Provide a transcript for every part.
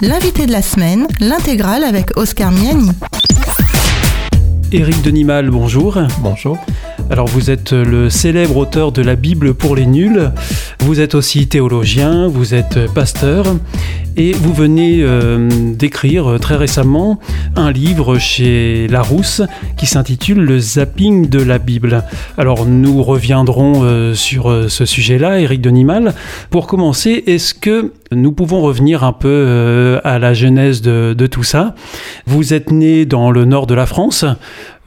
L'invité de la semaine, l'intégrale avec Oscar Miani. Éric Denimal, bonjour. Bonjour. Alors vous êtes le célèbre auteur de la Bible pour les nuls, vous êtes aussi théologien, vous êtes pasteur et vous venez euh, d'écrire très récemment un livre chez Larousse qui s'intitule Le zapping de la Bible. Alors nous reviendrons euh, sur euh, ce sujet-là, Éric Denimal. Pour commencer, est-ce que nous pouvons revenir un peu à la genèse de, de, tout ça? Vous êtes né dans le nord de la France.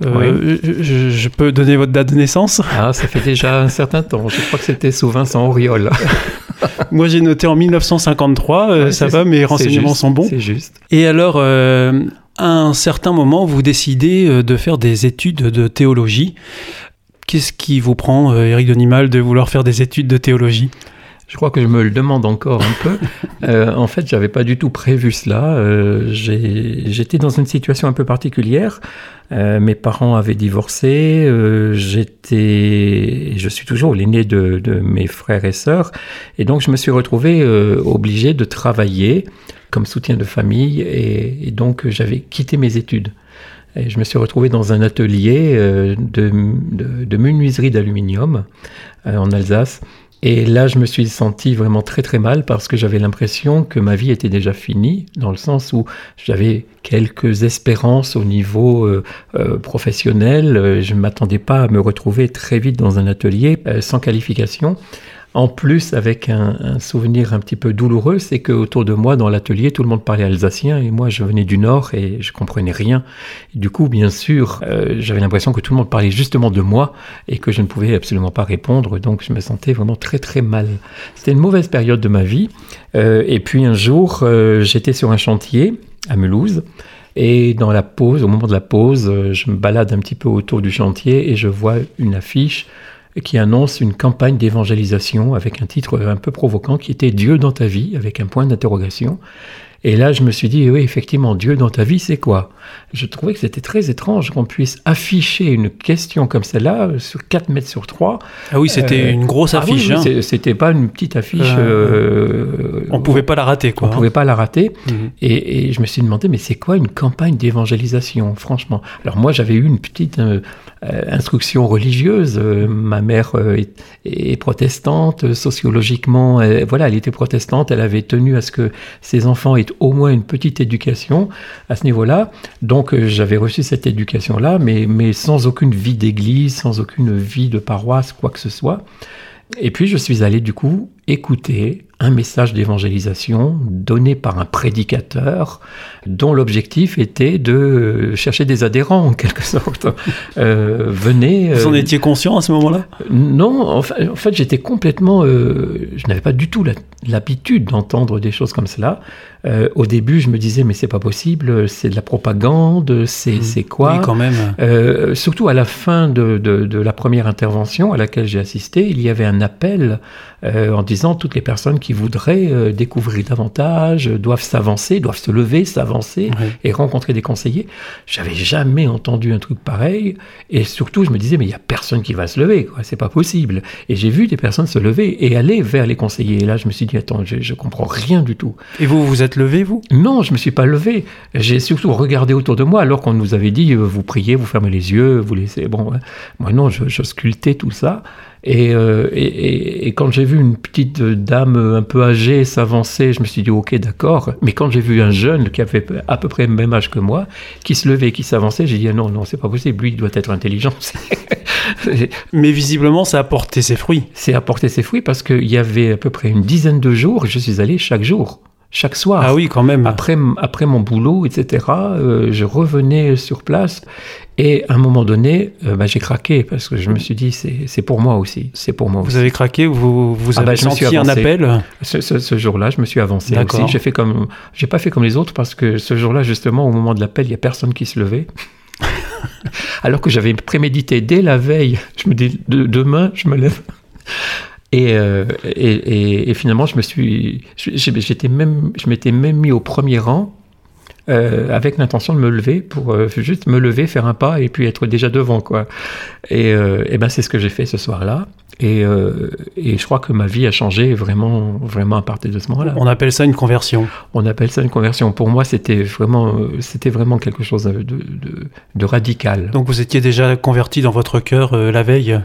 Oui. je, je, peux donner votre date de naissance? Ah, ça fait déjà un certain temps. Je crois que c'était sous Vincent Auriol. Moi, j'ai noté en 1953. Euh, Ouais, ça va, mes renseignements juste, sont bons. C'est juste. Et alors, euh, à un certain moment, vous décidez euh, de faire des études de théologie. Qu'est-ce qui vous prend, Éric Denimal, de vouloir faire des études de théologie? Je crois que je me le demande encore un peu. Euh, en fait, j'avais pas du tout prévu cela. Euh, J'étais dans une situation un peu particulière. Euh, mes parents avaient divorcé. J'étais, je suis toujours l'aîné de, de mes frères et sœurs, et donc je me suis retrouvé obligé de travailler comme soutien de famille, et, et donc j'avais quitté mes études. Et je me suis retrouvé dans un atelier de, de, de menuiserie d'aluminium en Alsace. Et là, je me suis senti vraiment très très mal parce que j'avais l'impression que ma vie était déjà finie, dans le sens où j'avais quelques espérances au niveau euh, euh, professionnel. Euh, Je ne m'attendais pas à me retrouver très vite dans un atelier sans qualification. En plus, avec un, souvenir un petit peu douloureux, c'est que autour de moi, dans l'atelier, tout le monde parlait alsacien et moi, je venais du Nord et je comprenais rien. Du coup, bien sûr, euh, j'avais l'impression que tout le monde parlait justement de moi et que je ne pouvais absolument pas répondre, donc je me sentais vraiment très très mal. C'était une mauvaise période de ma vie. Euh, et puis un jour, euh, j'étais sur un chantier à Mulhouse. Et dans la pause, au moment de la pause, je me balade un petit peu autour du chantier et je vois une affiche qui annonce une campagne d'évangélisation avec un titre un peu provoquant qui était Dieu dans ta vie avec un point d'interrogation. Et là, je me suis dit, oui, effectivement, Dieu dans ta vie, c'est quoi? Je trouvais que c'était très étrange qu'on puisse afficher une question comme celle-là sur 4 mètres sur 3. Ah oui, c'était Euh, une grosse Ah oui, affiche. hein. C'était pas une petite affiche. Euh, euh, On pouvait pas la rater, quoi. on pouvait pas la rater. Mhm. Et, et je me suis demandé, mais c'est quoi une campagne d'évangélisation, franchement? Alors moi, j'avais eu une petite euh, instruction religieuse. Euh, ma mère euh, est, est protestante, euh, sociologiquement, voilà, elle était protestante. Elle avait tenu à ce que ses enfants aient au moins une petite éducation à ce niveau-là. Donc euh, j'avais reçu cette éducation-là, mais, mais sans aucune vie d'église, sans aucune vie de paroisse, quoi que ce soit. Et puis je suis allé du coup écouter un message d'évangélisation donné par un prédicateur dont l'objectif était de euh, chercher des adhérents en quelque sorte. Euh, venez. Vous en euh, étiez conscient à ce moment-là? Non, en fait, en fait, j'étais complètement. euh, je n'avais pas du tout l'habitude d'entendre des choses comme cela. Euh, au début, je me disais, mais c'est pas possible, c'est de la propagande, c'est c'est quoi Oui, quand même. euh, surtout à la fin de, de- de la première intervention à laquelle j'ai assisté, il y avait un appel euh, en disant toutes les personnes qui voudraient découvrir davantage doivent s'avancer, doivent se lever, s'avancer et rencontrer des conseillers. J'avais jamais entendu un truc pareil et surtout je me disais mais il y a personne qui va se lever, quoi, c'est pas possible. Et j'ai vu des personnes se lever et aller vers les conseillers. Et là je me suis dit attends, je, je comprends rien du tout. Et vous, vous êtes levé, vous? Non, je me suis pas levé. J'ai surtout regardé autour de moi alors qu'on nous avait dit euh, vous priez, vous fermez les yeux, vous laissez. Bon, moi non, je, je sculptais tout ça. Et, euh, et, et- et quand j'ai vu une petite euh, dame un peu âgée s'avancer, je me suis dit ok d'accord. Mais quand j'ai vu un jeune qui avait à peu près le même âge que moi, qui se levait, qui s'avançait, j'ai dit ah non non c'est pas possible. Lui il doit être intelligent. Mais visiblement, ça a porté ses fruits. C'est apporter ses fruits parce qu'il y avait à peu près une dizaine de jours. Je suis allé chaque jour, chaque soir. Ah oui, quand même. Après, après mon boulot, etc., euh, je revenais sur place et à un moment donné, euh, bah, j'ai craqué parce que je me suis dit, c'est pour moi aussi, c'est pour moi Vous aussi. avez craqué, vous, vous Ah avez bah, me suis senti un appel Ce, ce- ce jour-là, je me suis avancé aussi. J'ai fait comme, j'ai pas fait comme les autres parce que ce jour-là, justement, au moment de l'appel, il y a personne qui se levait. Alors que j'avais prémédité dès la veille, je me dis, de- demain, je me lève. Et, euh, et, et- et finalement, je me suis, j'étais même, je m'étais même mis au premier rang euh, avec l'intention de me lever pour euh, juste me lever, faire un pas et puis être déjà devant quoi. Et, et ben c'est ce que j'ai fait ce soir-là. Et, je crois que ma vie a changé vraiment, vraiment à partir de ce moment-là. On appelle ça une conversion. On appelle ça une conversion. Pour moi, c'était vraiment, c'était vraiment quelque chose de, de, de, radical. Donc vous étiez déjà converti dans votre cœur la veille?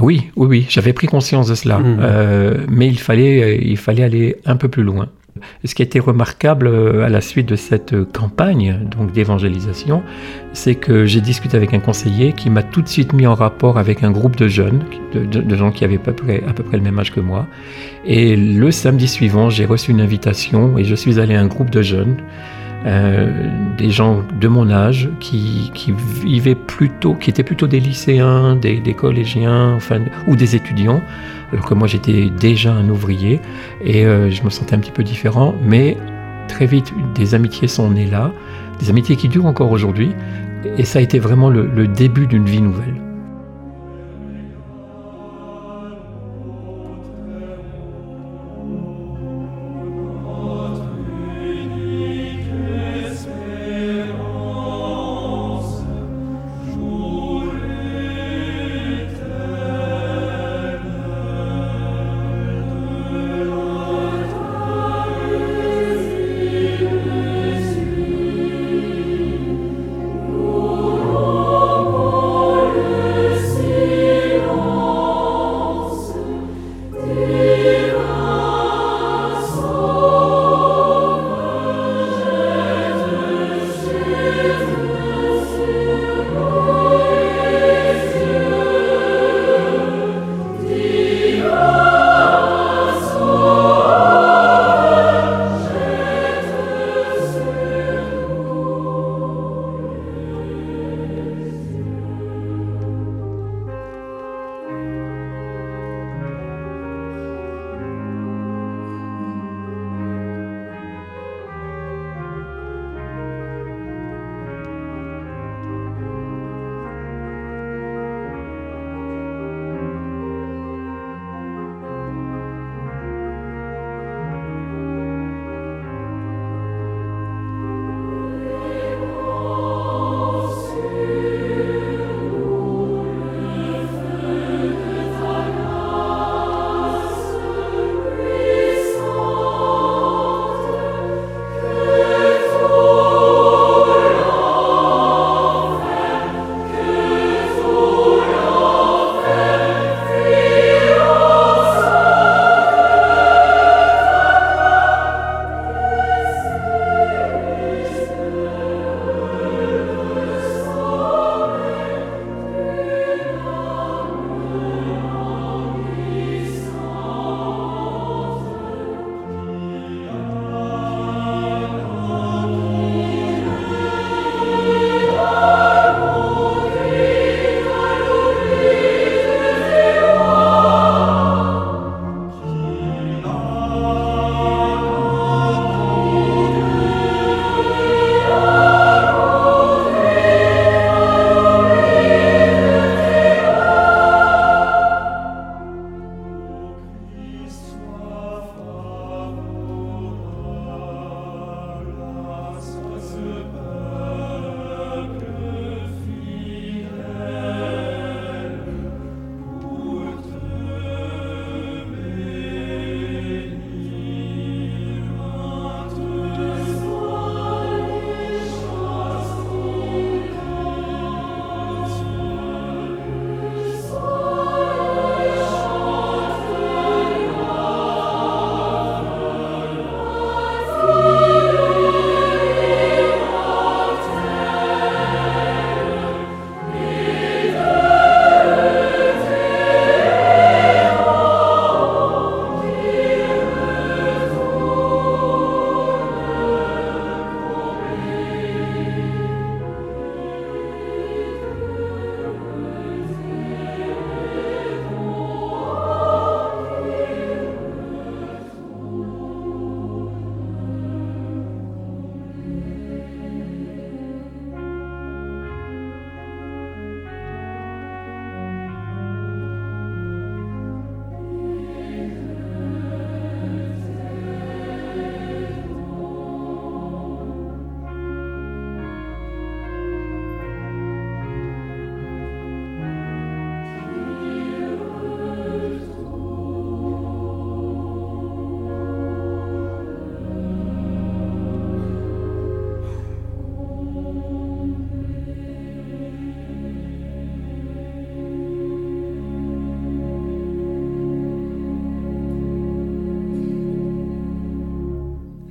Oui, oui, oui. J'avais pris conscience de cela. Mmh. Euh, mais il fallait, il fallait aller un peu plus loin. Ce qui a été remarquable euh, à la suite de cette campagne donc d'évangélisation, c'est que j'ai discuté avec un conseiller qui m'a tout de suite mis en rapport avec un groupe de jeunes, de, gens qui avaient à peu, près, à peu près le même âge que moi. Et le samedi suivant, j'ai reçu une invitation et je suis allé à un groupe de jeunes. Euh, des gens de mon âge qui, vivaient plutôt, qui étaient plutôt des lycéens, des, des collégiens, enfin, ou des étudiants, alors que moi j'étais déjà un ouvrier et euh, je me sentais un petit peu différent, mais très vite des amitiés sont nées là, des amitiés qui durent encore aujourd'hui, et ça a été vraiment le début d'une vie nouvelle.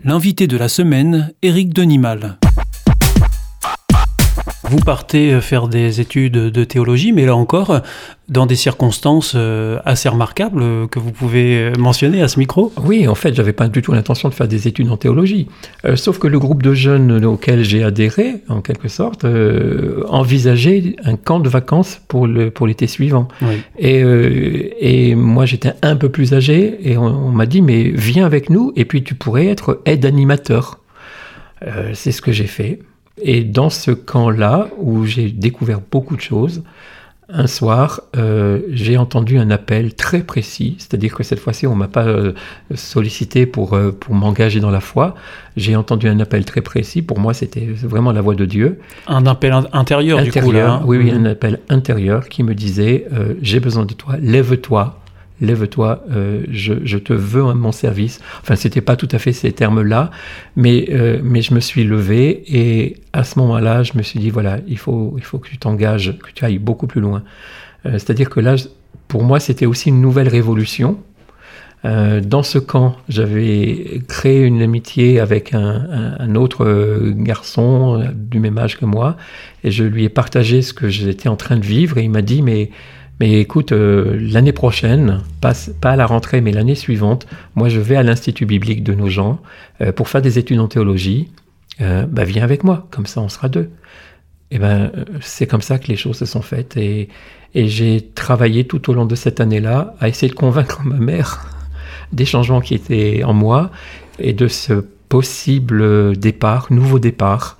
L'invité de la semaine, Éric Denimal. Vous partez faire des études de théologie, mais là encore, dans des circonstances euh, assez remarquables que vous pouvez mentionner à ce micro Oui, en fait, j'avais pas du tout l'intention de faire des études en théologie. Euh, sauf que le groupe de jeunes auquel j'ai adhéré, en quelque sorte, euh, envisageait un camp de vacances pour le pour l'été suivant. Oui. Et, euh, et moi, j'étais un peu plus âgé et on, on m'a dit mais viens avec nous et puis tu pourrais être aide animateur. Euh, c'est ce que j'ai fait. Et dans ce camp-là, où j'ai découvert beaucoup de choses, un soir, euh, j'ai entendu un appel très précis, c'est-à-dire que cette fois-ci, on m'a pas euh, sollicité pour, euh, pour m'engager dans la foi. J'ai entendu un appel très précis. Pour moi, c'était vraiment la voix de Dieu. Un appel in- intérieur, du coup, là. hein. oui, oui, Mhm. un appel intérieur qui me disait J'ai besoin de toi, lève-toi, lève-toi, euh, je, te veux à mon service. Enfin, c'était pas tout à fait ces termes-là, mais, euh, mais je me suis levé et à ce moment-là, je me suis dit Voilà, il faut, il faut que tu t'engages, que tu ailles beaucoup plus loin. Euh, C'est-à-dire que là, pour moi, c'était aussi une nouvelle révolution. Dans ce camp, j'avais créé une amitié avec un, autre garçon du même âge que moi, et je lui ai partagé ce que j'étais en train de vivre, et il m'a dit, mais, mais écoute, euh, l'année prochaine, pas, pas à la rentrée, mais l'année suivante, moi je vais à l'Institut biblique de nos gens euh, pour faire des études en théologie, Euh, bah, viens avec moi, comme ça on sera deux. Et ben, euh, c'est comme ça que les choses se sont faites, et, j'ai travaillé tout au long de cette année-là à essayer de convaincre ma mère des changements qui étaient en moi et de ce possible départ, nouveau départ,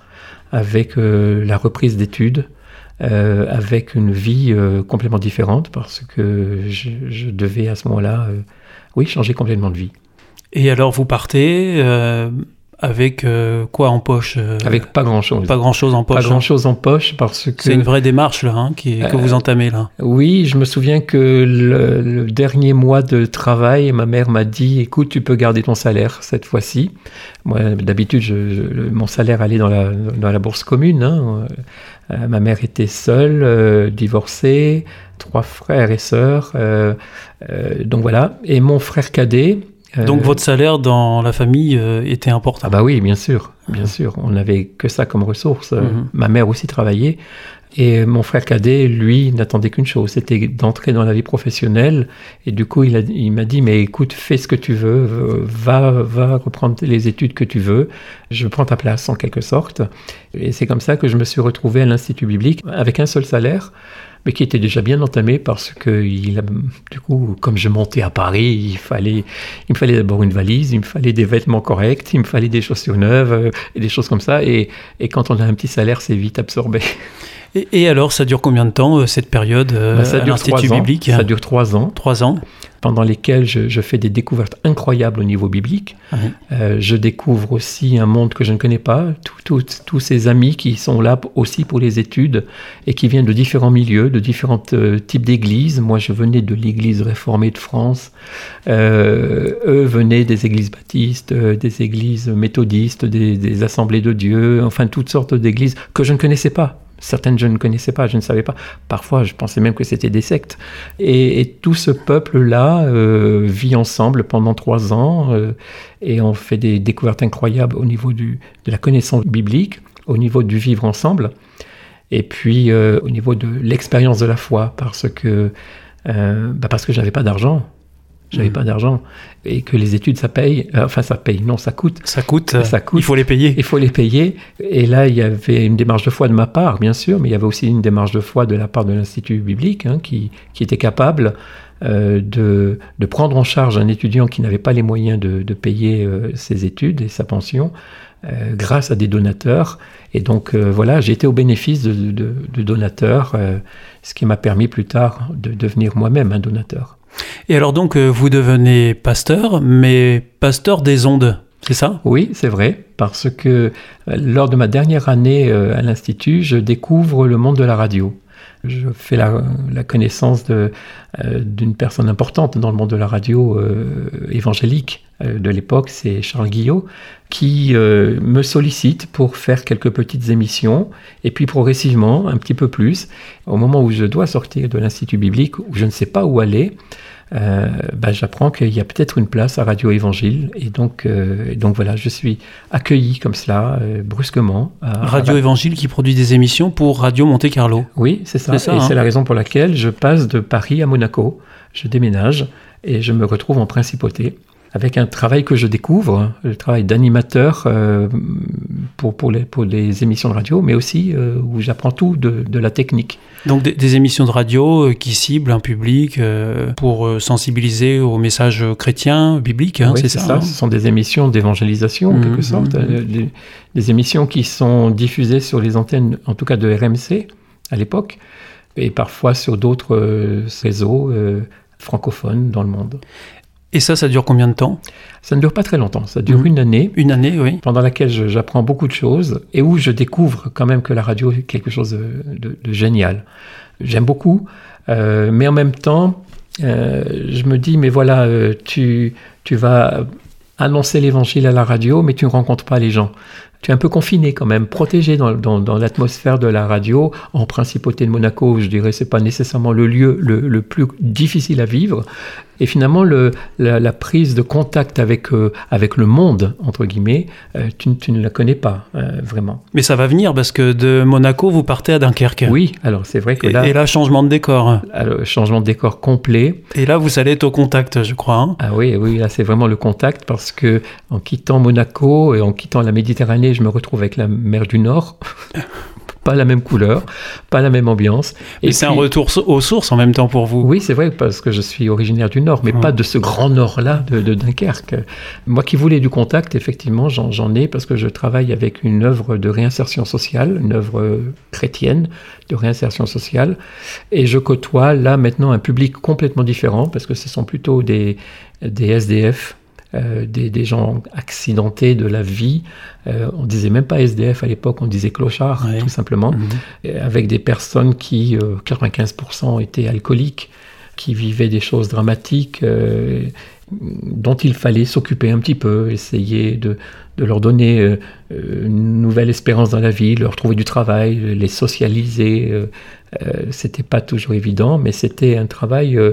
avec la reprise d'études, euh, avec une vie euh, complètement différente, parce que je, je devais à ce moment-là, euh, oui, changer complètement de vie. Et alors, vous partez euh, avec euh, quoi en poche euh, Avec pas grand-chose. Pas grand-chose en Pas poche. hein. grand-chose en poche, parce que... C'est une vraie démarche, là, hein, qui, que Euh, vous entamez, là. Oui, je me souviens que le, le dernier mois de travail, ma mère m'a dit "Écoute, tu peux garder ton salaire cette fois-ci." Moi, d'habitude, je- je- mon salaire allait dans la, dans la bourse commune. hein. Euh, ma mère était seule, euh, divorcée, trois frères et sœurs. euh, euh, donc voilà. Et mon frère cadet. Euh, Donc, votre salaire dans la famille euh, était important. ah bah oui, bien sûr, bien sûr. On n'avait que ça comme ressource. Euh, Mhm. Ma mère aussi travaillait. Et mon frère cadet, lui, n'attendait qu'une chose, c'était d'entrer dans la vie professionnelle. Et du coup, il, il m'a dit, mais écoute, fais ce que tu veux, va, va reprendre les études que tu veux. Je prends ta place, en quelque sorte. Et c'est comme ça que je me suis retrouvé à l'Institut biblique avec un seul salaire mais qui était déjà bien entamé parce que il a, du coup, comme je montais à Paris, il fallait, il me fallait d'abord une valise, il me fallait des vêtements corrects, il me fallait des chaussures neuves euh, et des choses comme ça. Et, et quand on a un petit salaire, c'est vite absorbé. Et, et alors, ça dure combien de temps, euh, cette période euh, Bah, ça à dure trois l'Institut biblique? Ça dure trois ans, Trois ans. Pendant lesquels je, je fais des découvertes incroyables au niveau biblique. Mhm. Euh, je découvre aussi un monde que je ne connais pas, tous ces amis qui sont là aussi pour les études et qui viennent de différents milieux, de différents euh, types d'églises. Moi, je venais de l'Église réformée de France. Euh, eux venaient des églises baptistes, euh, des églises méthodistes, des, des assemblées de Dieu, enfin toutes sortes d'églises que je ne connaissais pas. Certaines je ne connaissais pas, je ne savais pas. Parfois, je pensais même que c'était des sectes. Et, tout ce peuple-là euh, vit ensemble pendant trois ans euh, et on fait des découvertes incroyables au niveau de la connaissance biblique, au niveau du vivre ensemble, et puis euh, au niveau de l'expérience de la foi, parce que bah parce que j'avais pas d'argent, j'avais Mhm. pas d'argent, et que les études ça paye, Euh, enfin ça paye, non ça coûte. Ça coûte. Ça coûte. Il faut les payer. Il faut les payer. Et là, il y avait une démarche de foi de ma part, bien sûr, mais il y avait aussi une démarche de foi de la part de l'Institut biblique, hein, qui, qui était capable euh, de, de prendre en charge un étudiant qui n'avait pas les moyens de, de payer euh, ses études et sa pension, euh, grâce à des donateurs. Et donc, euh, voilà, j'ai été au bénéfice de, de- donateurs, euh, ce qui m'a permis plus tard de devenir moi-même un donateur. Et alors, donc, euh, vous devenez pasteur, mais pasteur des ondes, c'est ça? Oui, c'est vrai, parce que euh, lors de ma dernière année euh, à l'Institut, je découvre le monde de la radio. Je fais la, connaissance euh, d'une personne importante dans le monde de la radio euh, évangélique euh, de l'époque, c'est Charles Guillot, qui me sollicite pour faire quelques petites émissions, et puis progressivement, un petit peu plus. Au moment où je dois sortir de l'Institut biblique, où je ne sais pas où aller, euh, bah, j'apprends qu'il y a peut-être une place à Radio Évangile. Et donc, euh, donc voilà, je suis accueilli comme cela, euh, brusquement. À, Radio Évangile qui produit des émissions pour Radio Monte Carlo. Oui, c'est ça. ça et hein. c'est la raison pour laquelle je passe de Paris à Monaco. Je déménage et je me retrouve en principauté avec un travail que je découvre, le travail d'animateur euh, pour, pour, les, pour les émissions de radio, mais aussi euh, où j'apprends tout de, de, la technique. Donc des, des émissions de radio euh, qui ciblent un public euh, pour sensibiliser aux messages chrétiens, bibliques, hein, oui, c'est ça, ça. hein Ce sont des émissions d'évangélisation, en quelque sorte, mhm. euh, des, des émissions qui sont diffusées sur les antennes, en tout cas de RMC à l'époque, et parfois sur d'autres réseaux francophones dans le monde. Et ça, ça dure combien de temps? Ça ne dure pas très longtemps, ça dure Mhm. une année. Une année, oui. pendant laquelle j'apprends beaucoup de choses et où je découvre quand même que la radio est quelque chose de, de- de génial. J'aime beaucoup, euh, mais en même temps, euh, je me dis, mais voilà, euh, tu, tu vas annoncer l'évangile à la radio, mais tu ne rencontres pas les gens. Tu es un peu confiné quand même, protégé dans, dans- dans l'atmosphère de la radio. En principauté de Monaco, je dirais, c'est pas nécessairement le lieu le, le plus difficile à vivre. Et finalement, le, la, la prise de contact avec, euh, avec le monde, entre guillemets, euh, tu, tu ne la connais pas euh, vraiment. Mais ça va venir parce que de Monaco, vous partez à Dunkerque. Oui, alors c'est vrai que Et, là, et là, changement de décor. alors, changement de décor complet. Et là, vous allez être au contact, je crois. hein. Ah oui, oui, là c'est vraiment le contact parce que en quittant Monaco et en quittant la Méditerranée, je me retrouve avec la mer du Nord. pas la même couleur, pas la même ambiance. Et c'est un retour aux sources en même temps pour vous. Oui, c'est vrai, parce que je suis originaire du Nord, mais Ouais. pas de ce grand Nord-là de, de Dunkerque. Moi qui voulais du contact, effectivement, j'en ai parce que je travaille avec une œuvre de réinsertion sociale, une œuvre chrétienne de réinsertion sociale, et je côtoie là maintenant un public complètement différent parce que ce sont plutôt des, des SDF. Euh, des, des gens accidentés de la vie. Euh, on disait même pas SDF à l'époque, on disait clochard, Ouais. tout simplement Mhm. euh, avec des personnes qui, euh, 95% étaient alcooliques, qui vivaient des choses dramatiques, euh, dont il fallait s'occuper un petit peu, essayer de, de leur donner euh, euh, une nouvelle espérance dans la vie, leur trouver du travail, euh, les socialiser. euh, euh, c'était pas toujours évident, mais c'était un travail euh,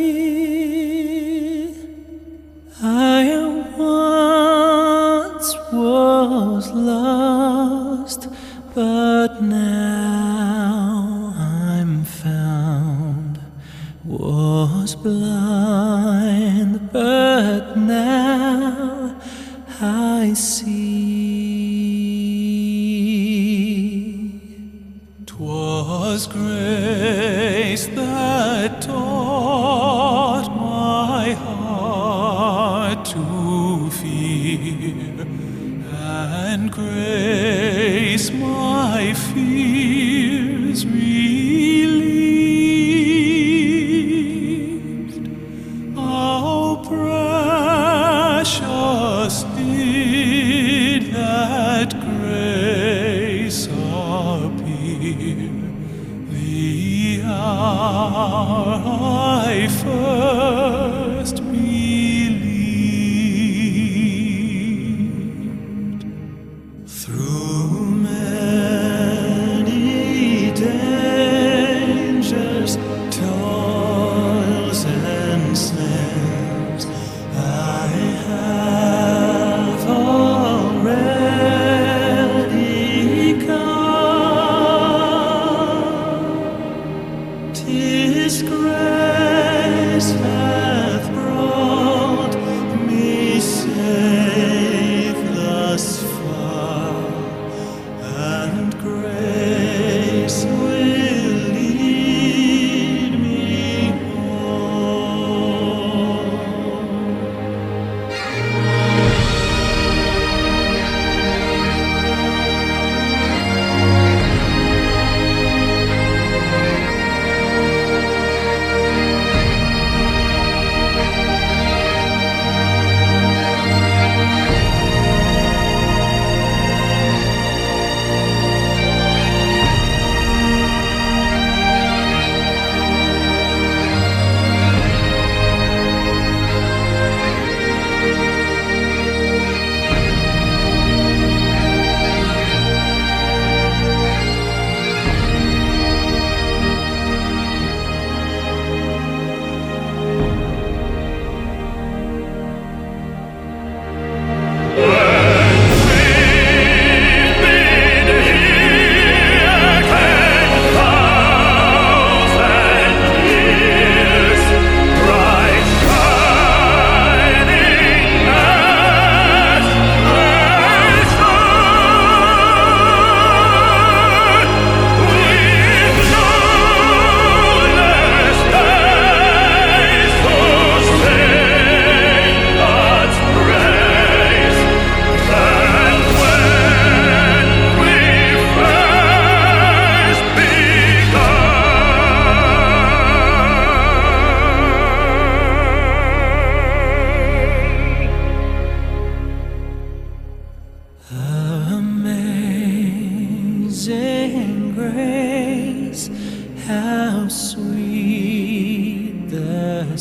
was lost, but now I'm found. Was blind,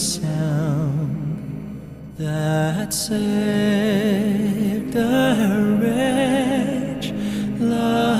sound that saved a wretch. Like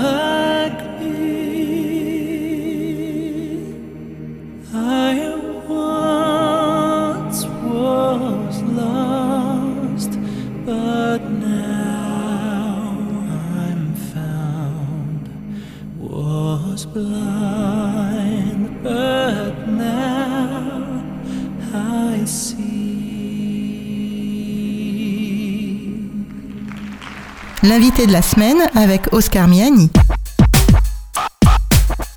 L'invité de la semaine avec Oscar Miani.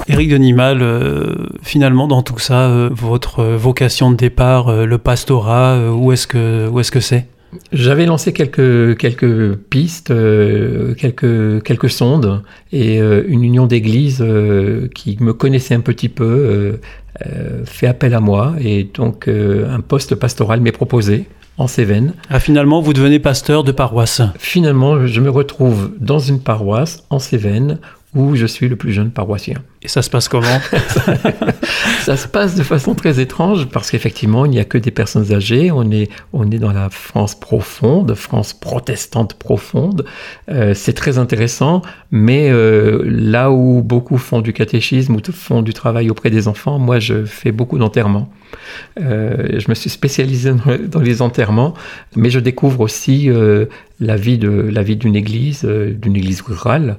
Éric Denimal, euh, finalement, dans tout ça, euh, votre euh, vocation de départ, le pastorat, où est-ce que c'est? J'avais lancé quelques, quelques pistes, euh, quelques, quelques sondes, et euh, une union d'églises euh, qui me connaissait un petit peu fait appel à moi, et donc un poste pastoral m'est proposé en Cévennes. Ah, Finalement, vous devenez pasteur de paroisse. Finalement, je me retrouve dans une paroisse en Cévennes où je suis le plus jeune paroissien. Et ça se passe comment Ça se passe de façon très étrange parce qu'effectivement, il n'y a que des personnes âgées. On est, on est dans la France profonde, France protestante profonde. Euh, c'est très intéressant, mais euh, là où beaucoup font du catéchisme ou font du travail auprès des enfants, moi, je fais beaucoup d'enterrements. Euh, je me suis spécialisé dans, les enterrements, mais je découvre aussi la vie de la vie d'une église, d'une église rurale,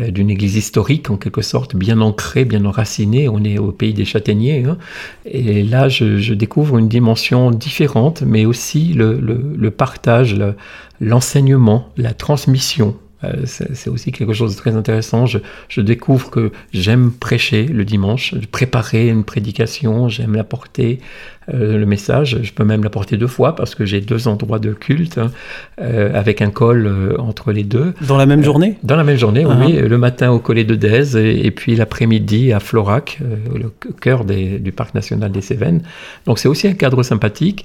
d'une église historique en quelque sorte, bien ancrée, bien enracinée. On est au pays des châtaigniers, hein. et là je, découvre une dimension différente, mais aussi le, partage, le- l'enseignement, la transmission. Euh, C'est aussi quelque chose de très intéressant. Je, je découvre que j'aime prêcher le dimanche, préparer une prédication, j'aime l'apporter, euh, le message. Je peux même l'apporter deux fois parce que j'ai deux endroits de culte hein, euh, avec un col euh, entre les deux. Dans la même journée Dans la même journée, Ah. oui, le matin au collet de Dèze et, et puis l'après-midi à Florac, le cœur des- du parc national des Cévennes. Donc c'est aussi un cadre sympathique.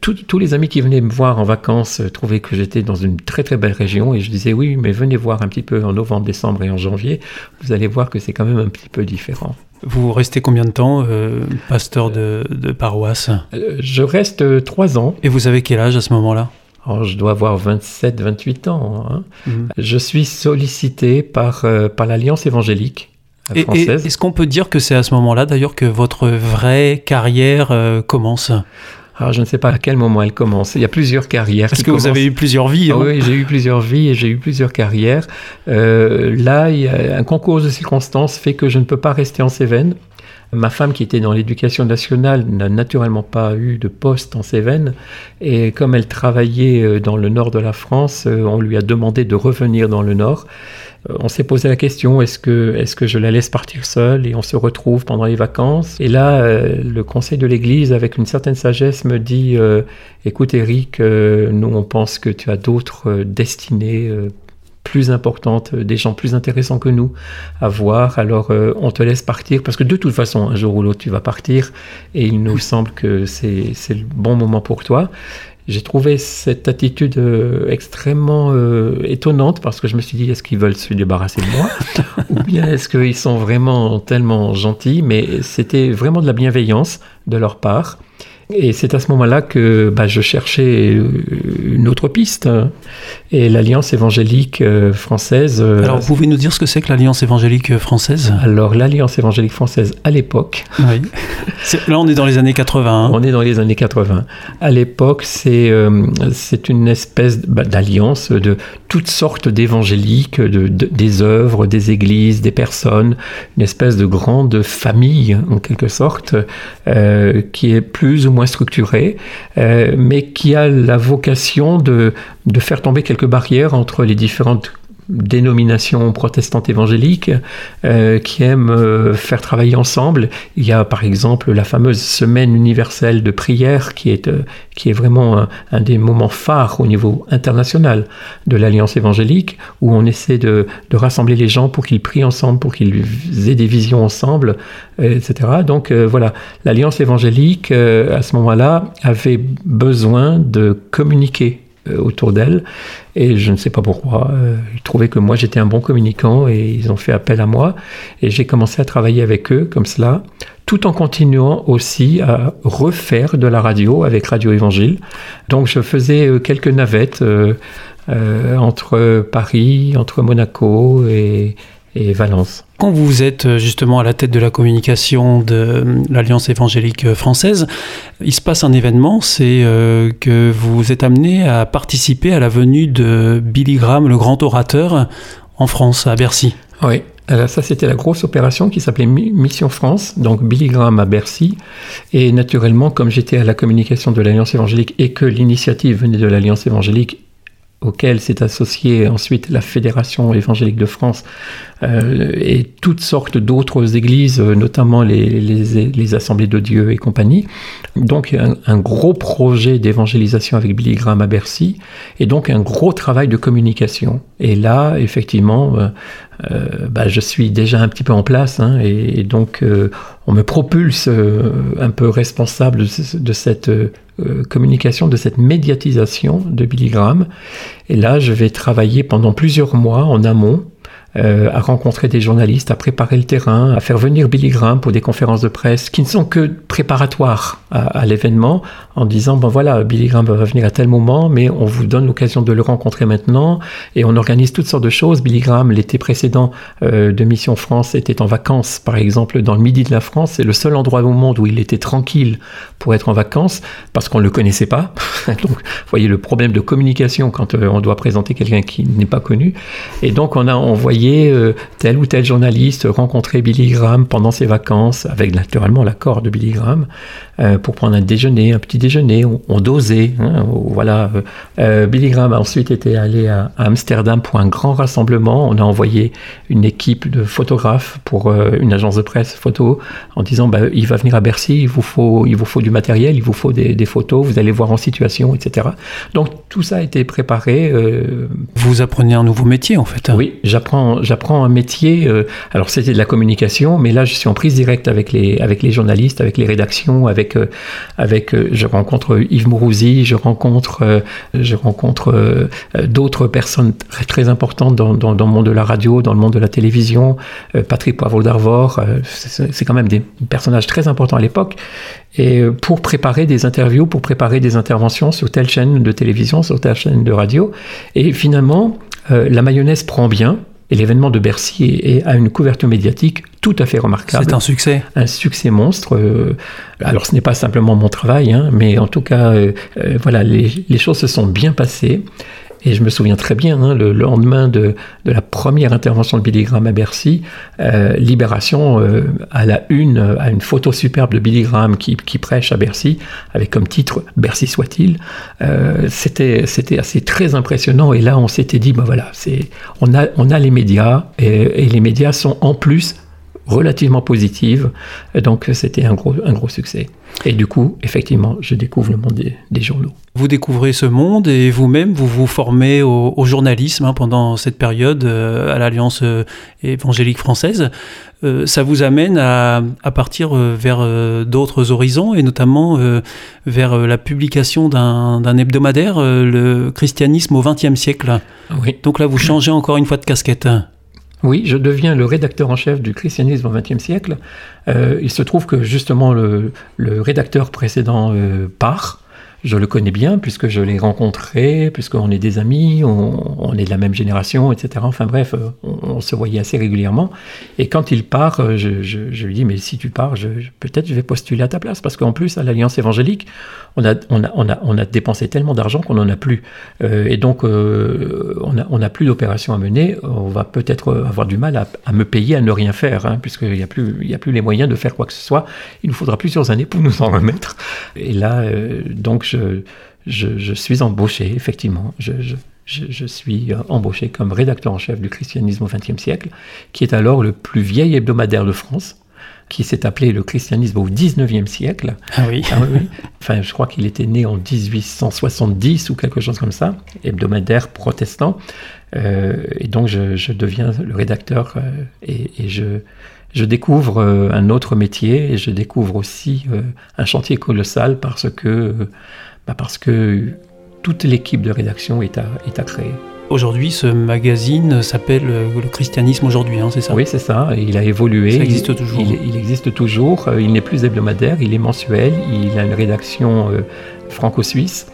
Tous- les amis qui venaient me voir en vacances trouvaient que j'étais dans une très très belle région et je disais oui, mais venez voir un petit peu en novembre, décembre et en janvier. Vous allez voir que c'est quand même un petit peu différent. Vous restez combien de temps euh, pasteur de, de paroisse? Euh, je reste euh, trois ans. Et vous avez quel âge à ce moment-là? Alors, je dois avoir 27, 28 ans. hein. Mhm. Je suis sollicité par, euh, par l'Alliance évangélique Et- et française. Est-ce qu'on peut dire que c'est à ce moment-là d'ailleurs que votre vraie carrière euh, commence? Alors, je ne sais pas à quel moment elle commence. Il y a plusieurs carrières. Parce que vous avez eu plusieurs vies. Ah hein. oui, j'ai eu plusieurs vies et j'ai eu plusieurs carrières. Euh, là, il y a un concours de circonstances fait que je ne peux pas rester en Cévennes. Ma femme, qui était dans l'éducation nationale, n'a naturellement pas eu de poste en Cévennes. Et comme elle travaillait euh, dans le nord de la France, euh, on lui a demandé de revenir dans le nord. Euh, On s'est posé la question est-ce que, est-ce que je la laisse partir seule? Et on se retrouve pendant les vacances Et là, le conseil de l'Église, avec une certaine sagesse, me dit écoute, Eric, nous, on pense que tu as d'autres destinées. Plus importantes, euh, des gens plus intéressants que nous à voir. Alors euh, on te laisse partir parce que de toute façon, un jour ou l'autre, tu vas partir et il nous semble que c'est c'est le bon moment pour toi. J'ai trouvé cette attitude euh, extrêmement euh, étonnante parce que je me suis dit est-ce qu'ils veulent se débarrasser de moi ou bien est-ce qu'ils sont vraiment tellement gentils? Mais c'était vraiment de la bienveillance de leur part et c'est à ce moment-là que bah, je cherchais euh, une autre piste et l'Alliance évangélique euh, française euh, Alors, vous pouvez nous dire ce que c'est que l'Alliance évangélique française? Alors l'Alliance évangélique française à l'époque Oui. Là, on est dans les années 80. hein. On est dans les années 80. À l'époque, c'est euh, c'est une espèce bah, d'alliance de toutes sortes d'évangéliques, de, de- des œuvres, des églises, des personnes, une espèce de grande famille en quelque sorte, euh, qui est plus ou moins structurée, euh, mais qui a la vocation de, de faire tomber quelques barrières entre les différentes dénominations protestantes évangéliques euh, qui aiment euh, faire travailler ensemble. Il y a par exemple la fameuse semaine universelle de prière qui est, euh, qui est vraiment un, un des moments phares au niveau international de l'Alliance évangélique où on essaie de, de rassembler les gens pour qu'ils prient ensemble, pour qu'ils aient des visions ensemble, etc. Donc voilà, l'Alliance évangélique à ce moment-là avait besoin de communiquer autour d'elle. Et je ne sais pas pourquoi. euh, ils trouvaient que moi j'étais un bon communicant et ils ont fait appel à moi. Et j'ai commencé à travailler avec eux comme cela, tout en continuant aussi à refaire de la radio avec Radio Évangile. Donc je faisais euh, quelques navettes euh, euh, entre Paris, entre Monaco et, et Valence. Quand vous êtes euh, justement à la tête de la communication de euh, l'Alliance évangélique euh, française, il se passe un événement, c'est que vous êtes amené à participer à la venue de Billy Graham, le grand orateur, en France, à Bercy. Oui. Alors ça, c'était la grosse opération qui s'appelait Mi- Mission France, donc Billy Graham à Bercy. Et naturellement, comme j'étais à la communication de l'Alliance évangélique et que l'initiative venait de l'Alliance évangélique, auquel s'est associée ensuite la Fédération évangélique de France euh, et toutes sortes d'autres églises, euh, notamment les, les, les assemblées de Dieu et compagnie. Donc un, gros projet d'évangélisation avec Billy Graham à Bercy et donc un gros travail de communication. Et là, effectivement, euh, bah, je suis déjà un petit peu en place hein, et, donc on me propulse un peu responsable de, de cette communication, de cette médiatisation de Billy Graham. Et là, je vais travailler pendant plusieurs mois en amont euh, à rencontrer des journalistes, à préparer le terrain, à faire venir Billy Graham pour des conférences de presse qui ne sont que préparatoires à, l'événement, en disant bon voilà, Billy Graham va venir à tel moment, mais on vous donne l'occasion de le rencontrer maintenant, et on organise toutes sortes de choses. Billy Graham, l'été précédent euh, de Mission France, était en vacances, par exemple, dans le midi de la France. C'est le seul endroit au monde où il était tranquille pour être en vacances, parce qu'on ne le connaissait pas. donc, voyez le problème de communication quand euh, on doit présenter quelqu'un qui n'est pas connu. Et donc, on a envoyé euh, tel ou tel journaliste rencontrer Billy Graham pendant ses vacances, avec naturellement l'accord de Billy Graham, pour prendre un déjeuner, un petit déjeuner. On, on dosait. hein, voilà. Euh, Billy Graham a ensuite été allé à, à Amsterdam pour un grand rassemblement. On a envoyé une équipe de photographes pour euh, une agence de presse photo en disant bah, il va venir à Bercy, il vous faut, il vous faut du matériel, il vous faut des, des photos, vous allez voir en situation, etc. Donc tout ça a été préparé. euh, Vous apprenez un nouveau métier, en fait. oui, j'apprends, j'apprends un métier. alors c'était de la communication, mais là je suis en prise directe avec les, avec les journalistes, avec les rédactions, avec, euh, avec, euh, je rencontre Yves Mourouzi, je rencontre, euh, je rencontre euh, euh, d'autres personnes très, importantes dans, dans, le monde de la radio, dans le monde de la télévision. euh, Patrick Poivre d'Arvor, euh, c'est quand même des personnages très importants à l'époque. Et euh, pour préparer des interviews, pour préparer des interventions sur telle chaîne de télévision, sur telle chaîne de radio. Et finalement, euh, la mayonnaise prend bien. Et l'événement de Bercy est- est- a une couverture médiatique tout à fait remarquable C'est un succès. un succès monstre. Euh, alors, ce n'est pas simplement mon travail, hein, mais en tout cas, euh, euh, voilà, les, les choses se sont bien passées. Et je me souviens très bien, hein, le lendemain de, de la première intervention de Billy Graham à Bercy, euh, Libération euh, à la une, euh, à une photo superbe de Billy Graham qui, qui prêche à Bercy, avec comme titre Bercy soit-il. C'était, assez très impressionnant. Et là, on s'était dit, ben voilà, on a, on a les médias, et, les médias sont en plus relativement positive. Donc c'était un gros, un gros succès. Et du coup, effectivement, je découvre le monde des journaux. Vous découvrez ce monde et vous-même, vous vous formez au, au journalisme hein, pendant cette période euh, à l'Alliance euh, évangélique française. Euh, ça vous amène à, à partir vers d'autres horizons et notamment vers la publication d'un hebdomadaire, le christianisme au XXe siècle. Oui. Donc là, vous changez encore une fois de casquette. Oui, je deviens le rédacteur en chef du christianisme au XXe siècle. Euh, il se trouve que justement le, le rédacteur précédent euh, part. Je le connais bien puisque je l'ai rencontré, puisqu'on est des amis, on, est de la même génération, etc. Enfin bref, euh, on, se voyait assez régulièrement. Et quand il part, euh, je, lui dis, mais si tu pars, peut-être je vais postuler à ta place. Parce qu'en plus, à l'Alliance évangélique, on a, on a, a, on a dépensé tellement d'argent qu'on n'en a plus. Euh, et donc, euh, on n'a plus d'opérations à mener. On va peut-être avoir du mal à, me payer à ne rien faire, hein, puisqu'il n'y a, plus- a plus les moyens de faire quoi que ce soit. Il nous faudra plusieurs années pour nous en remettre. Et là, donc, je, je, je suis embauché, effectivement. Je, je, je, je suis euh, embauché comme rédacteur en chef du christianisme au XXe siècle, qui est alors le plus vieil hebdomadaire de France qui s'est appelé le christianisme au XIXe siècle. Ah oui. Ah oui, oui. Enfin, je crois qu'il était né en 1870 ou quelque chose comme ça, hebdomadaire protestant. Euh, et donc, je, je deviens le rédacteur euh, et, et je, je découvre euh, un autre métier et je découvre aussi euh, un chantier colossal parce que, euh, bah, parce que toute l'équipe de rédaction est à, est à créer. Aujourd'hui, ce magazine s'appelle Le Christianisme aujourd'hui, hein, c'est ça? Oui, c'est ça. Il a évolué. Ça existe toujours. Il, il existe toujours. Il n'est plus hebdomadaire, il est mensuel. Il a une rédaction euh, franco-suisse.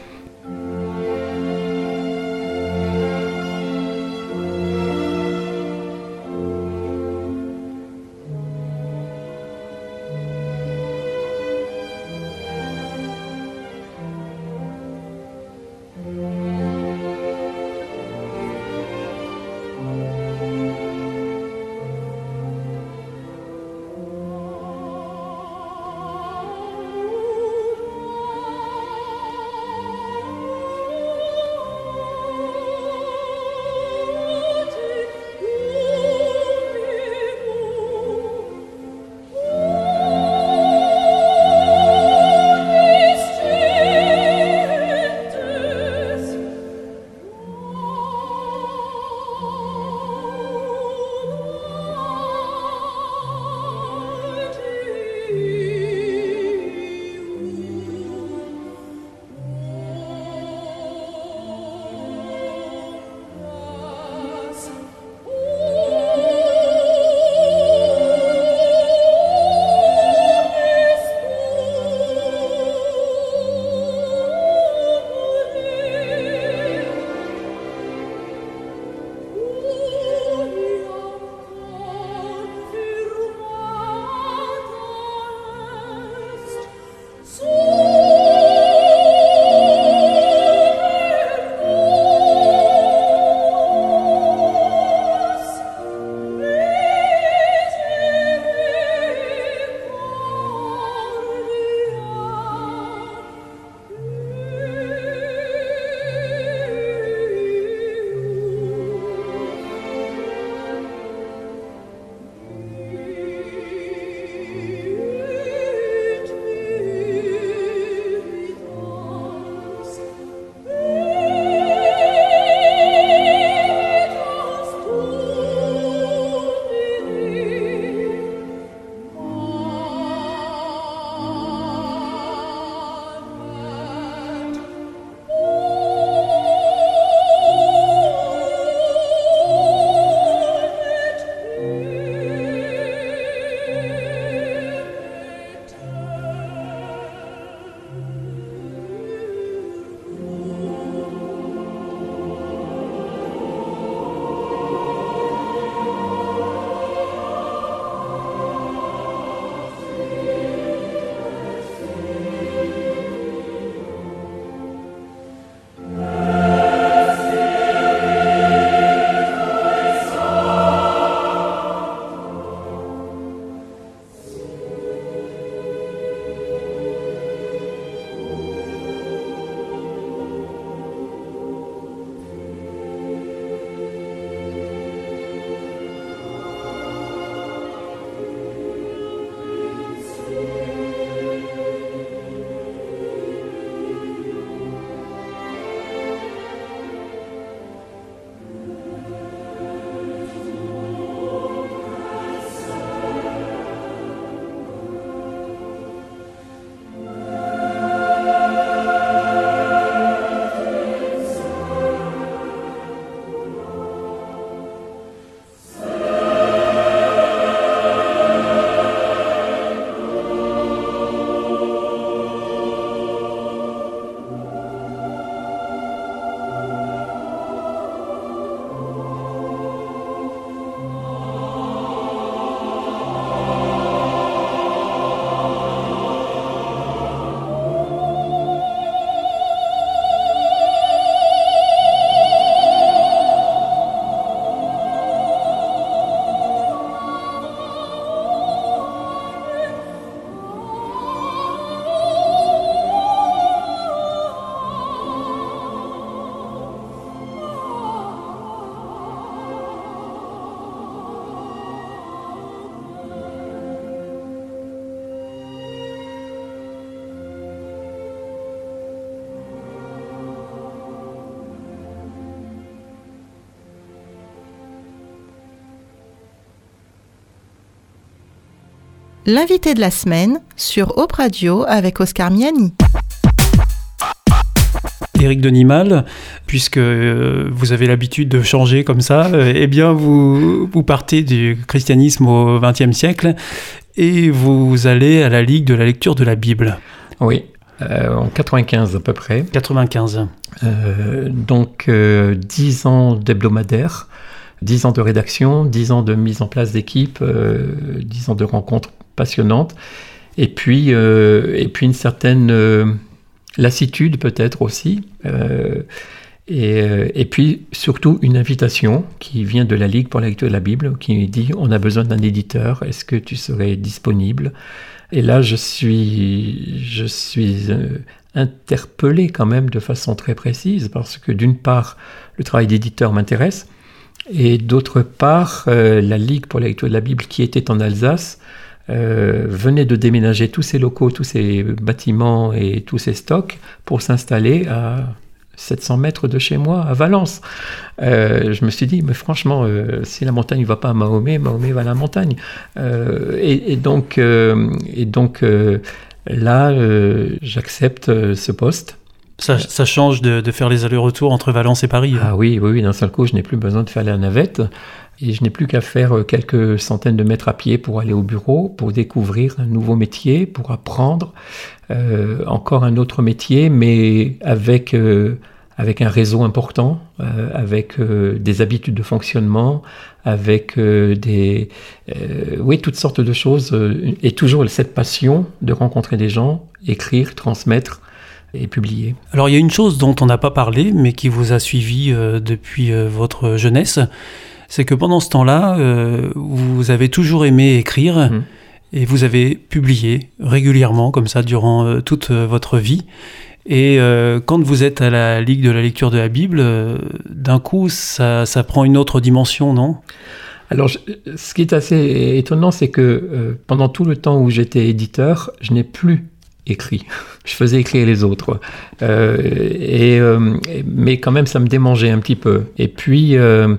L'invité de la semaine sur Op Radio avec Oscar Miani. Éric Denimal, puisque euh, vous avez l'habitude de changer comme ça, euh, eh bien vous, vous partez du christianisme au XXe siècle et vous allez à la Ligue de la lecture de la Bible. Oui, euh, en 95 à peu près. 95. Euh, donc euh, 10 ans d'hebdomadaire, 10 ans de rédaction, 10 ans de mise en place d'équipe, euh, 10 ans de rencontres et puis, euh, et puis une certaine euh, lassitude peut-être aussi. euh, et, et puis surtout une invitation qui vient de la Ligue pour la lecture de la Bible, qui dit on a besoin d'un éditeur, est-ce que tu serais disponible? Et là je suis, je suis interpellé quand même de façon très précise, parce que d'une part le travail d'éditeur m'intéresse, et d'autre part la Ligue pour la lecture de la Bible qui était en Alsace euh, venait de déménager tous ses locaux, tous ses bâtiments et tous ses stocks pour s'installer à 700 mètres de chez moi, à Valence. Euh, je me suis dit, mais franchement, euh, si la montagne ne va pas à Mahomet, Mahomet va à la montagne. Et, donc, et donc là, j'accepte ce poste. Ça, ça change de, de faire les allers-retours entre Valence et Paris. hein. Ah oui, oui, oui d'un seul coup, je n'ai plus besoin de faire la navette. Et je n'ai plus qu'à faire euh, quelques centaines de mètres à pied pour aller au bureau, pour découvrir un nouveau métier, pour apprendre euh, encore un autre métier, mais avec, euh, avec un réseau important, euh, avec des habitudes de fonctionnement, avec des, oui, toutes sortes de choses, et toujours cette passion de rencontrer des gens, écrire, transmettre et publier. Alors il y a une chose dont on n'a pas parlé, mais qui vous a suivi euh, depuis euh, votre jeunesse, c'est que pendant ce temps-là, euh, vous avez toujours aimé écrire Mhm. et vous avez publié régulièrement comme ça durant euh, toute euh, votre vie. Et euh, quand vous êtes à la Ligue de la lecture de la Bible, euh, d'un coup, ça, ça prend une autre dimension, non? Alors, je- ce qui est assez étonnant, c'est que euh, pendant tout le temps où j'étais éditeur, je n'ai plus écrit. Je faisais écrire les autres. Euh, et, euh, mais quand même, ça me démangeait un petit peu. Et puis, euh,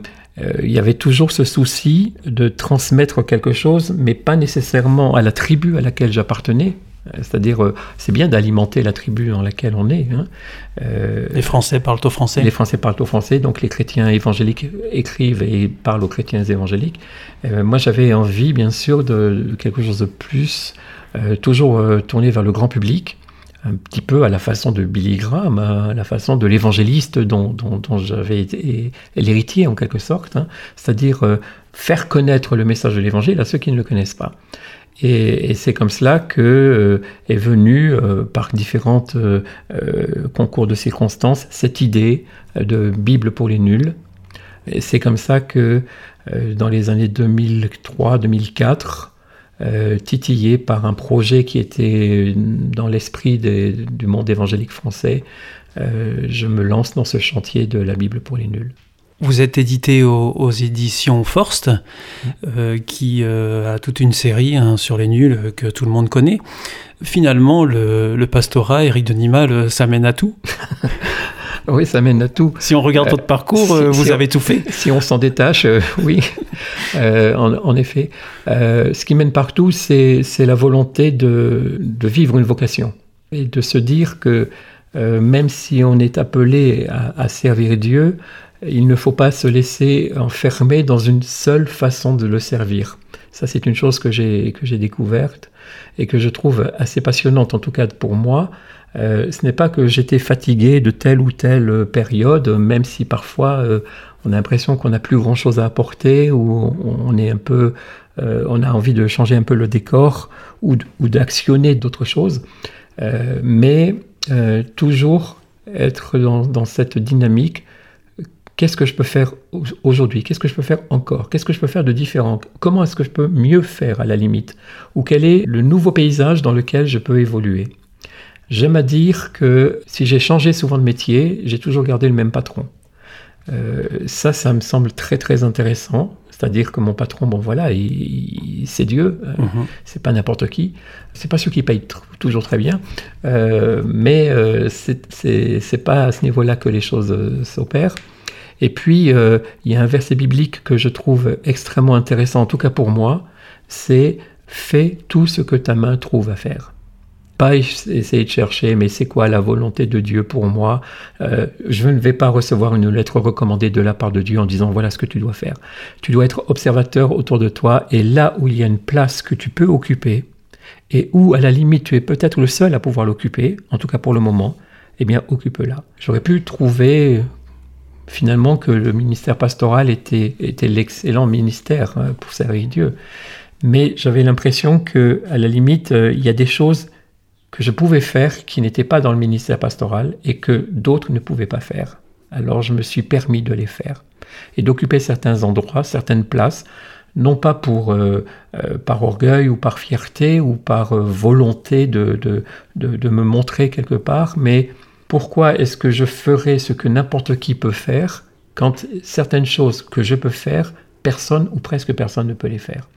il y avait toujours ce souci de transmettre quelque chose, mais pas nécessairement à la tribu à laquelle j'appartenais. C'est-à-dire, c'est bien d'alimenter la tribu dans laquelle on est. hein. Les Français parlent au français. les Français parlent au français, donc les chrétiens évangéliques écrivent et parlent aux chrétiens évangéliques. Moi, j'avais envie, bien sûr, de, de quelque chose de plus, toujours euh, tourné vers le grand public, un petit peu à la façon de Billy Graham, à la façon de l'évangéliste dont, dont- j'avais été l'héritier en quelque sorte, hein. c'est-à-dire euh, faire connaître le message de l'évangile à ceux qui ne le connaissent pas. Et, c'est comme cela que euh, est venue, euh, par différentes euh, euh, concours de circonstances, cette idée euh, de Bible pour les nuls. C'est comme ça que euh, dans les années 2003-2004, euh, titillé par un projet qui était dans l'esprit des- du monde évangélique français, euh, je me lance dans ce chantier de la Bible pour les nuls. Vous êtes édité aux, aux éditions Forst, euh, qui euh, a toute une série hein, sur les nuls euh, que tout le monde connaît. Finalement, le, le pastorat, Éric Denimal, euh, ça mène à tout. Oui, ça mène à tout. Si on regarde Euh, votre parcours, si- euh, vous si on- avez tout fait. Si on s'en détache, euh, oui, en, en effet. Ce qui mène partout, c'est la volonté de, de vivre une vocation et de se dire que même si on est appelé à, à servir Dieu, il ne faut pas se laisser enfermer dans une seule façon de le servir. Ça, c'est une chose que j'ai découverte et que je trouve assez passionnante, en tout cas pour moi. Euh, ce n'est pas que j'étais fatigué de telle ou telle période, même si parfois euh, on a l'impression qu'on n'a plus grand chose à apporter ou on, est un peu, euh, a envie de changer un peu le décor ou, d'actionner d'autres choses, Euh, mais euh, toujours être dans, dans cette dynamique. Qu'est-ce que je peux faire au- aujourd'hui? Qu'est-ce que je peux faire encore? Qu'est-ce que je peux faire de différent? Comment est-ce que je peux mieux faire à la limite? Ou quel est le nouveau paysage dans lequel je peux évoluer? J'aime à dire que si j'ai changé souvent de métier, j'ai toujours gardé le même patron. Euh, ça, ça me semble très très intéressant. C'est-à-dire que mon patron, bon voilà, il- il- c'est Dieu, euh, Mhm. c'est pas n'importe qui. C'est pas ceux qui payent toujours très bien, Euh, mais euh, c'est- pas à ce niveau-là que les choses s'opèrent. Et puis, il y a un verset biblique que je trouve extrêmement intéressant, en tout cas pour moi, c'est Fais tout ce que ta main trouve à faire. Essayer de chercher, mais c'est quoi la volonté de Dieu pour moi euh, Je ne vais pas recevoir une lettre recommandée de la part de Dieu en disant voilà ce que tu dois faire. Tu dois être observateur autour de toi et là où il y a une place que tu peux occuper et où à la limite tu es peut-être le seul à pouvoir l'occuper, en tout cas pour le moment, eh bien occupe-la. J'aurais pu trouver finalement que le ministère pastoral était, était l'excellent ministère hein, pour servir Dieu. Mais j'avais l'impression que, à la limite, euh, il y a des choses que je pouvais faire qui n'étaient pas dans le ministère pastoral et que d'autres ne pouvaient pas faire. Alors je me suis permis de les faire et d'occuper certains endroits, certaines places, non pas pour euh, euh, par orgueil ou par fierté ou par volonté de, de, de, me montrer quelque part, mais pourquoi est-ce que je ferais ce que n'importe qui peut faire quand certaines choses que je peux faire, personne ou presque personne ne peut les faire?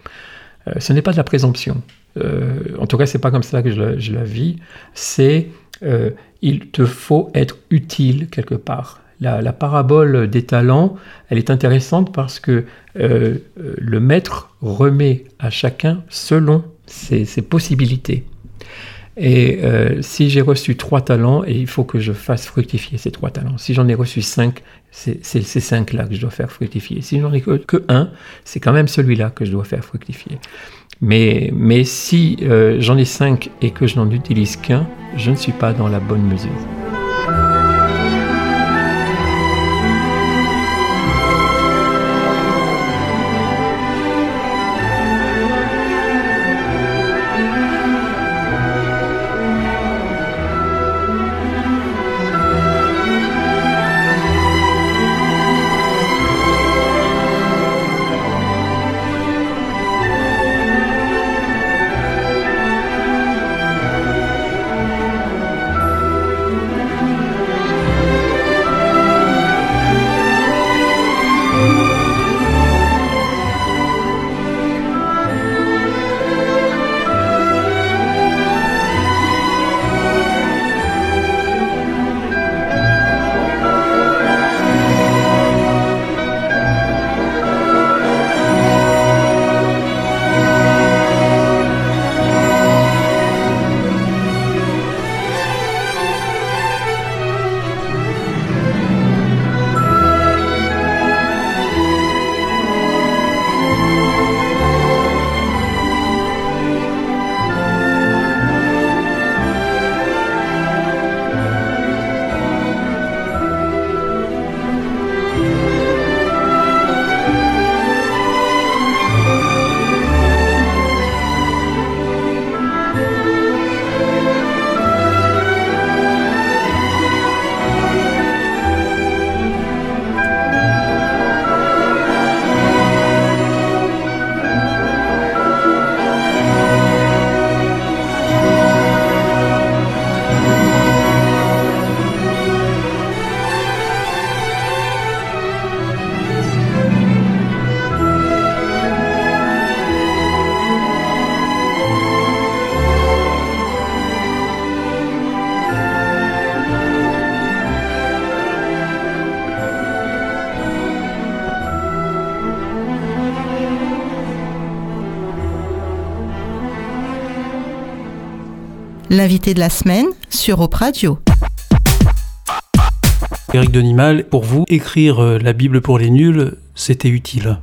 Euh, Ce n'est pas de la présomption. Euh, en tout cas, c'est pas comme ça que je la, vis. C'est euh, il te faut être utile quelque part. La, parabole des talents, elle est intéressante parce que le maître remet à chacun selon ses possibilités. Et euh, si j'ai reçu trois talents, et il faut que je fasse fructifier ces trois talents. Si j'en ai reçu cinq, c'est ces cinq-là que je dois faire fructifier. Si j'en ai que un, c'est quand même celui-là que je dois faire fructifier. Mais, mais si euh, j'en ai cinq et que je n'en utilise qu'un, je ne suis pas dans la bonne mesure. L'invité de la semaine sur Op Radio. Éric Denimal, pour vous, écrire euh, la Bible pour les nuls, c'était utile?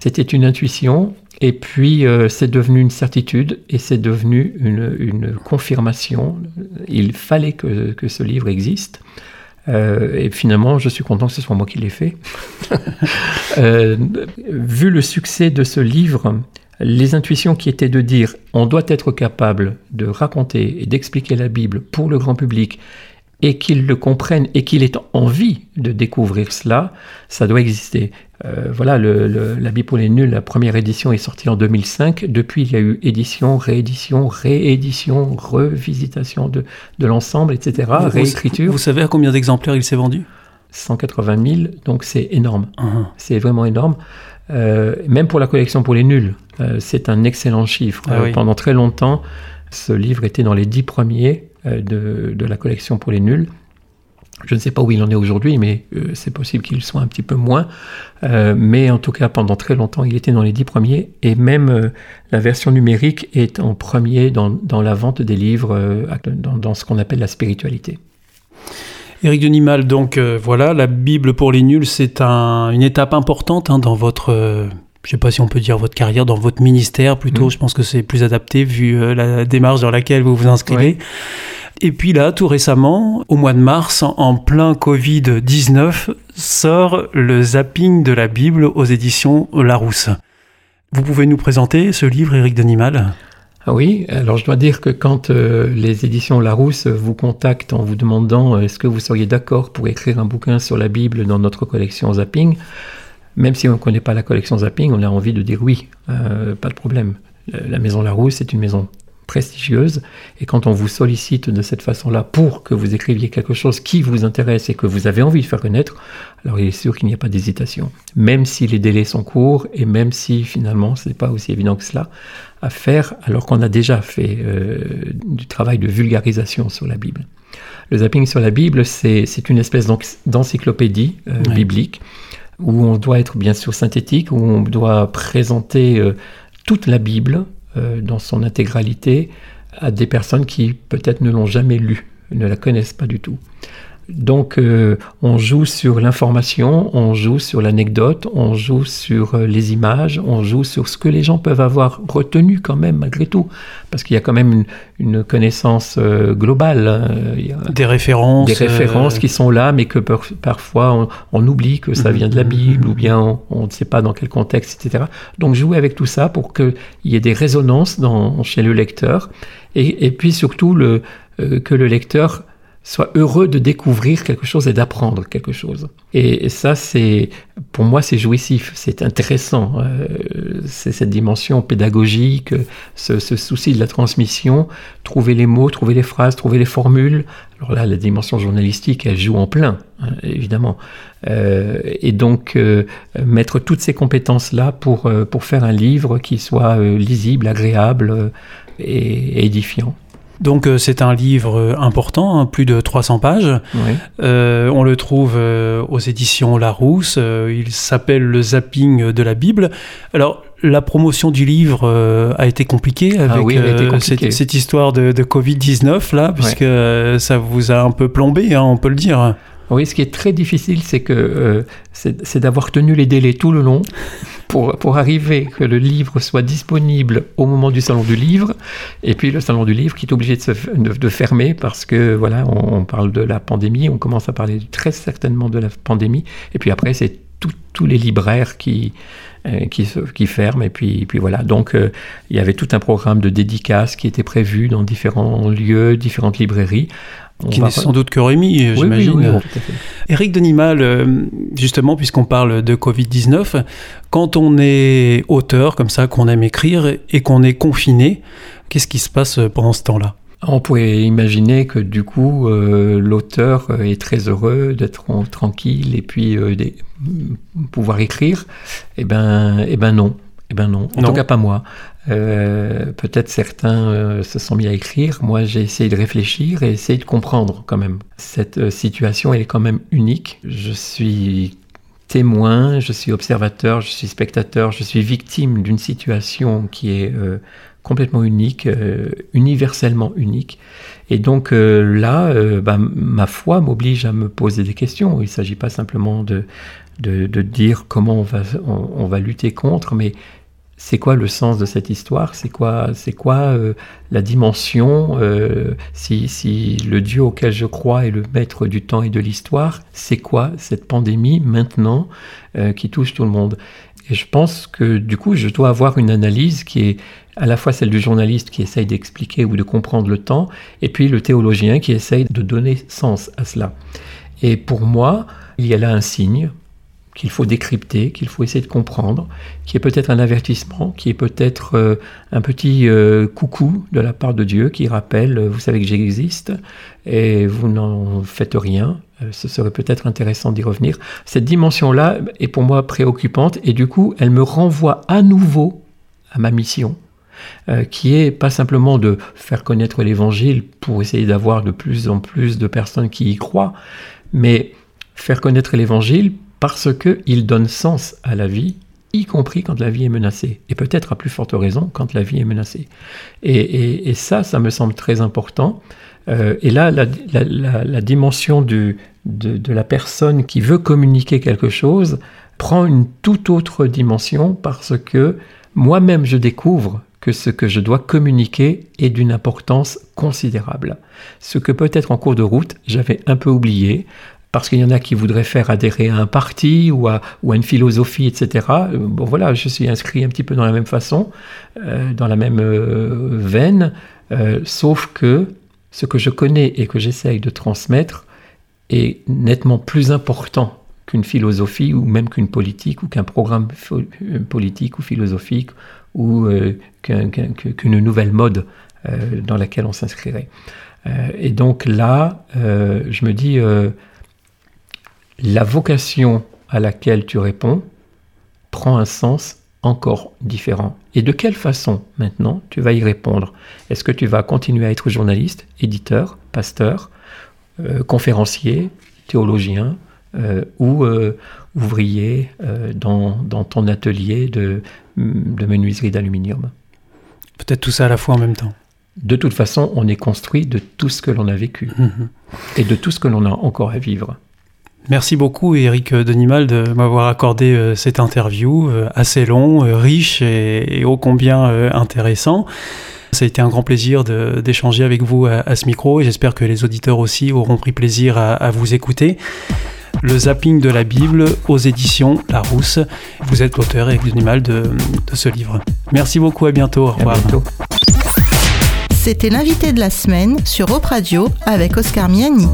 C'était une intuition, et puis euh, c'est devenu une certitude, et c'est devenu une, confirmation. Il fallait que, ce livre existe. Euh, et finalement, je suis content que ce soit moi qui l'ai fait. vu le succès de ce livre, les intuitions qui étaient de dire on doit être capable de raconter et d'expliquer la Bible pour le grand public et qu'il le comprenne et qu'il ait envie de découvrir cela, ça doit exister. Euh, voilà, la Bible pour les nuls, la première édition est sortie en 2005. Depuis, il y a eu édition, réédition, réédition, revisitation de, de l'ensemble, etc., réécriture. Vous savez à combien d'exemplaires il s'est vendu? 180 000, donc c'est énorme. Uh-huh. C'est vraiment énorme. Euh, même pour la collection pour les nuls, euh, c'est un excellent chiffre. Ah euh, pendant très longtemps, ce livre était dans les dix premiers de, de, la collection pour les nuls. Je ne sais pas où il en est aujourd'hui, mais c'est possible qu'il soit un petit peu moins. Mais en tout cas, pendant très longtemps, il était dans les dix premiers. Et même la version numérique est en premier dans, dans la vente des livres, dans, dans ce qu'on appelle la spiritualité. Éric Denimal, donc euh, voilà, la Bible pour les nuls, c'est un- une étape importante hein, dans votre, euh, je sais pas si on peut dire votre carrière, dans votre ministère plutôt. Mhm. Je pense que c'est plus adapté vu euh, la démarche dans laquelle vous vous inscrivez. Et puis là, tout récemment, au mois de mars, en- plein Covid-19, sort le zapping de la Bible aux éditions Larousse. Vous pouvez nous présenter ce livre, Éric Denimal oui, alors je dois dire que quand euh, les éditions Larousse vous contactent en vous demandant euh, est-ce que vous seriez d'accord pour écrire un bouquin sur la Bible dans notre collection Zapping, même si on ne connaît pas la collection Zapping, on a envie de dire oui, euh, pas de problème. La maison Larousse est une maison prestigieuse et quand on vous sollicite de cette façon-là pour que vous écriviez quelque chose qui vous intéresse et que vous avez envie de faire connaître, alors il est sûr qu'il n'y a pas d'hésitation. Même si les délais sont courts et même si finalement ce n'est pas aussi évident que cela à faire alors qu'on a déjà fait euh, du travail de vulgarisation sur la Bible. Le zapping sur la Bible, c'est une espèce d'enc- d'encyclopédie euh, Ouais. biblique où on doit être bien sûr synthétique, où on doit présenter euh, toute la Bible euh, dans son intégralité à des personnes qui peut-être ne l'ont jamais lue, ne la connaissent pas du tout. Donc euh, on joue sur l'information, on joue sur l'anecdote, on joue sur euh, les images, on joue sur ce que les gens peuvent avoir retenu quand même malgré tout, parce qu'il y a quand même une, une connaissance euh, globale. hein. Il y a- Des références des références euh, qui sont là, mais que par- parfois on, on oublie que ça Mhm, vient de la mhm, Bible, ou bien on, on ne sait pas dans quel contexte, etc. Donc jouer avec tout ça pour qu'il y ait des résonances dans, chez le lecteur, et, et puis surtout le, euh, que le lecteur soit heureux de découvrir quelque chose et d'apprendre quelque chose. Et, ça, c'est pour moi, c'est jouissif, c'est intéressant. euh, c'est cette dimension pédagogique, ce, souci de la transmission, trouver les mots, trouver les phrases, trouver les formules. Alors là, la dimension journalistique, elle joue en plein, hein, évidemment. Euh, et donc, euh, mettre toutes ces compétences-là pour, pour faire un livre qui soit lisible, agréable et édifiant. Donc euh, c'est un livre euh, important, hein, plus de 300 pages. Ouais. Euh, on le trouve euh, aux éditions Larousse. Euh, il s'appelle Le zapping de la Bible. Alors la promotion du livre euh, a été compliquée avec Ah oui, elle a été euh, compliquée. cette, cette histoire de, de Covid-19 là, puisque euh, ça vous a un peu plombé, hein, on peut le dire. Oui, ce qui est très difficile, c'est que euh, c'est d'avoir tenu les délais tout le long pour, pour arriver que le livre soit disponible au moment du salon du livre, et puis le salon du livre qui est obligé de, se, de, fermer parce que voilà, on, on parle de la pandémie, on commence à parler très certainement de la pandémie, et puis après c'est tous les libraires qui qui, se- qui ferment et puis, puis voilà donc euh, il y avait tout un programme de dédicaces qui était prévu dans différents lieux différentes librairies On Qui n'est sans doute que Rémi, Oui, oui, j'imagine. oui. Éric Denimal, euh, justement, puisqu'on parle de Covid-19, quand on est auteur comme ça, qu'on aime écrire et qu'on est confiné, qu'est-ce qui se passe pendant ce temps-là? On pourrait imaginer que du coup, euh, l'auteur euh, est très heureux d'être tranquille et puis euh, des- pouvoir écrire. Eh ben, eh ben non. Eh ben non. En Non. tout cas, pas moi. Euh, Peut-être certains euh, se sont mis à écrire. Moi, j'ai essayé de réfléchir et essayer de comprendre quand même. Cette euh, situation, elle est quand même unique. Je suis témoin, je suis observateur, je suis spectateur, je suis victime d'une situation qui est complètement unique, euh, universellement unique. Et donc euh, là, euh, bah, ma foi m'oblige à me poser des questions. Il ne s'agit pas simplement de, dire comment on va, lutter contre, mais c'est quoi le sens de cette histoire? C'est quoi, c'est quoi la dimension si, si le Dieu auquel je crois est le maître du temps et de l'histoire, c'est quoi cette pandémie maintenant qui touche tout le monde? Et je pense que du coup, je dois avoir une analyse qui est à la fois celle du journaliste qui essaye d'expliquer ou de comprendre le temps, et puis le théologien qui essaye de donner sens à cela. Et pour moi, il y a là un signe qu'il faut décrypter, qu'il faut essayer de comprendre, qui est peut-être un avertissement, qui est peut-être euh, un petit euh, coucou de la part de Dieu qui rappelle, euh, vous savez que j'existe et vous n'en faites rien. Euh, ce serait peut-être intéressant d'y revenir. Cette dimension-là est pour moi préoccupante et du coup, elle me renvoie à nouveau à ma mission. Euh, qui est pas simplement de faire connaître l'évangile pour essayer d'avoir de plus en plus de personnes qui y croient, mais faire connaître l'évangile parce qu'il donne sens à la vie, y compris quand la vie est menacée, et peut-être à plus forte raison quand la vie est menacée. Et, ça, ça me semble très important. Euh, et là, la, dimension de, de, la personne qui veut communiquer quelque chose prend une toute autre dimension parce que moi-même, je découvre que ce que je dois communiquer est d'une importance considérable. Ce que peut-être en cours de route, j'avais un peu oublié, parce qu'il y en a qui voudraient faire adhérer à un parti ou à, ou à une philosophie, etc. Euh, bon voilà, je suis inscrit un petit peu dans la même façon, euh, dans la même veine, sauf que ce que je connais et que j'essaye de transmettre est nettement plus important qu'une philosophie ou même qu'une politique ou qu'un programme politique ou philosophique ou qu'une nouvelle mode dans laquelle on s'inscrirait. et donc là, je me dis, la vocation à laquelle tu réponds prend un sens encore différent. Et de quelle façon maintenant tu vas y répondre? Est-ce que tu vas continuer à être journaliste, éditeur, pasteur, euh, conférencier, théologien euh, ou euh, ouvrier dans, ton atelier de, menuiserie d'aluminium? Peut-être tout ça à la fois en même temps. De toute façon, on est construit de tout ce que l'on a vécu mhm. et de tout ce que l'on a encore à vivre. Merci beaucoup Eric Denimal de m'avoir accordé euh, cette interview euh, assez long, euh, riche et, ô combien intéressant. Ça a été un grand plaisir d'échanger avec vous à, ce micro et j'espère que les auditeurs aussi auront pris plaisir à, vous écouter. Le zapping de la Bible aux éditions Larousse. Vous êtes l'auteur Eric Denimal de, de, ce livre. Merci beaucoup, à bientôt. Au revoir. C'était l'invité de la semaine sur Op Radio avec Oscar Miani.